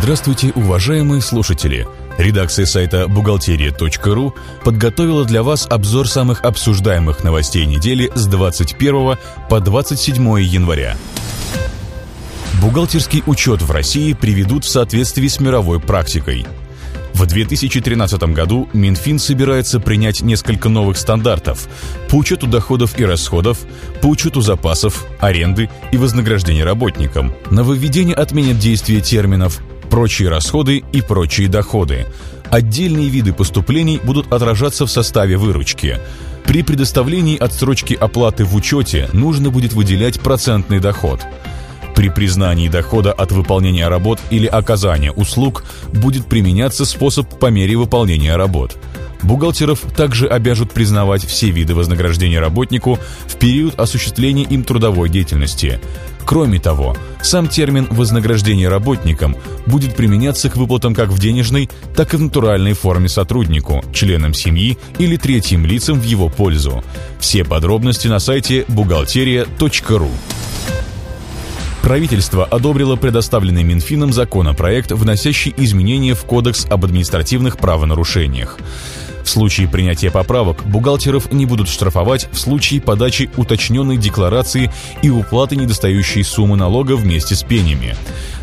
Здравствуйте, уважаемые слушатели! Редакция сайта бухгалтерия.ру подготовила для вас обзор самых обсуждаемых новостей недели с 21 по 27 января. Бухгалтерский учет в России приведут в соответствии с мировой практикой. В 2013 году Минфин собирается принять несколько новых стандартов по учету доходов и расходов, по учету запасов, аренды и вознаграждения работникам. Нововведение отменят действие терминов прочие расходы и прочие доходы. Отдельные виды поступлений будут отражаться в составе выручки. При предоставлении отсрочки оплаты в учете нужно будет выделять процентный доход. При признании дохода от выполнения работ или оказания услуг будет применяться способ по мере выполнения работ. Бухгалтеров также обяжут признавать все виды вознаграждения работнику в период осуществления им трудовой деятельности. Кроме того, сам термин «вознаграждение работникам» будет применяться к выплатам как в денежной, так и в натуральной форме сотруднику, членам семьи или третьим лицам в его пользу. Все подробности на сайте бухгалтерия.ру. Правительство одобрило предоставленный Минфином законопроект, вносящий изменения в Кодекс об административных правонарушениях. В случае принятия поправок бухгалтеров не будут штрафовать в случае подачи уточненной декларации и уплаты недостающей суммы налога вместе с пенями.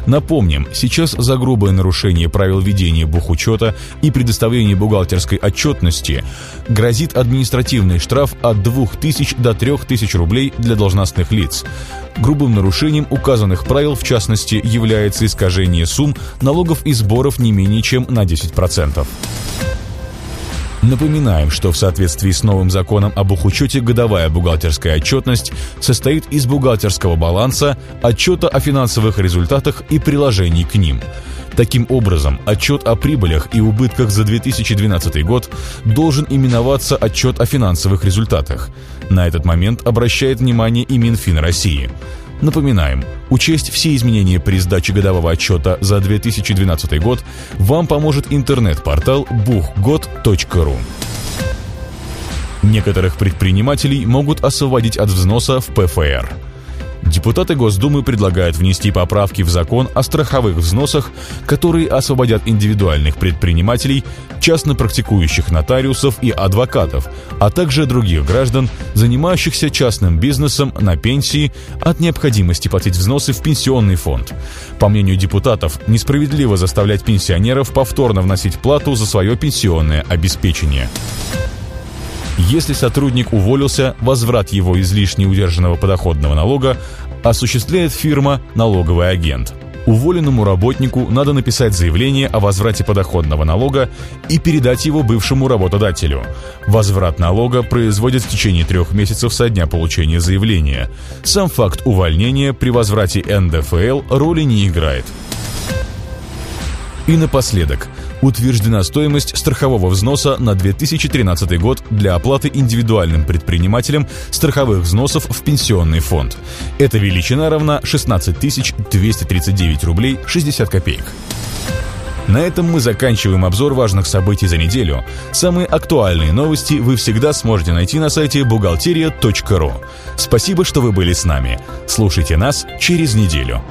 Напомним, сейчас за грубое нарушение правил ведения бухучета и предоставления бухгалтерской отчетности грозит административный штраф от 2000 до 3000 рублей для должностных лиц. Грубым нарушением указанных правил, в частности, является искажение сумм налогов и сборов не менее чем на 10%. Напоминаем, что в соответствии с новым законом об бухучете годовая бухгалтерская отчетность состоит из бухгалтерского баланса, отчета о финансовых результатах и приложений к ним. Таким образом, отчет о прибылях и убытках за 2012 год должен именоваться отчет о финансовых результатах. На этот момент обращает внимание и Минфин России. Напоминаем, учесть все изменения при сдаче годового отчета за 2012 год вам поможет интернет-портал buchgod.ru. Некоторых предпринимателей могут освободить от взноса в ПФР – Депутаты Госдумы предлагают внести поправки в закон о страховых взносах, которые освободят индивидуальных предпринимателей, частно практикующих нотариусов и адвокатов, а также других граждан, занимающихся частным бизнесом на пенсии от необходимости платить взносы в пенсионный фонд. По мнению депутатов, несправедливо заставлять пенсионеров повторно вносить плату за свое пенсионное обеспечение. Если сотрудник уволился, возврат его излишне удержанного подоходного налога осуществляет фирма «Налоговый агент». Уволенному работнику надо написать заявление о возврате подоходного налога и передать его бывшему работодателю. Возврат налога производят в течение трех месяцев со дня получения заявления. Сам факт увольнения при возврате НДФЛ роли не играет. И напоследок – утверждена стоимость страхового взноса на 2013 год для оплаты индивидуальным предпринимателям страховых взносов в пенсионный фонд. Эта величина равна 16 239 рублей 60 копеек. На этом мы заканчиваем обзор важных событий за неделю. Самые актуальные новости вы всегда сможете найти на сайте бухгалтерия.ру. Спасибо, что вы были с нами. Слушайте нас через неделю.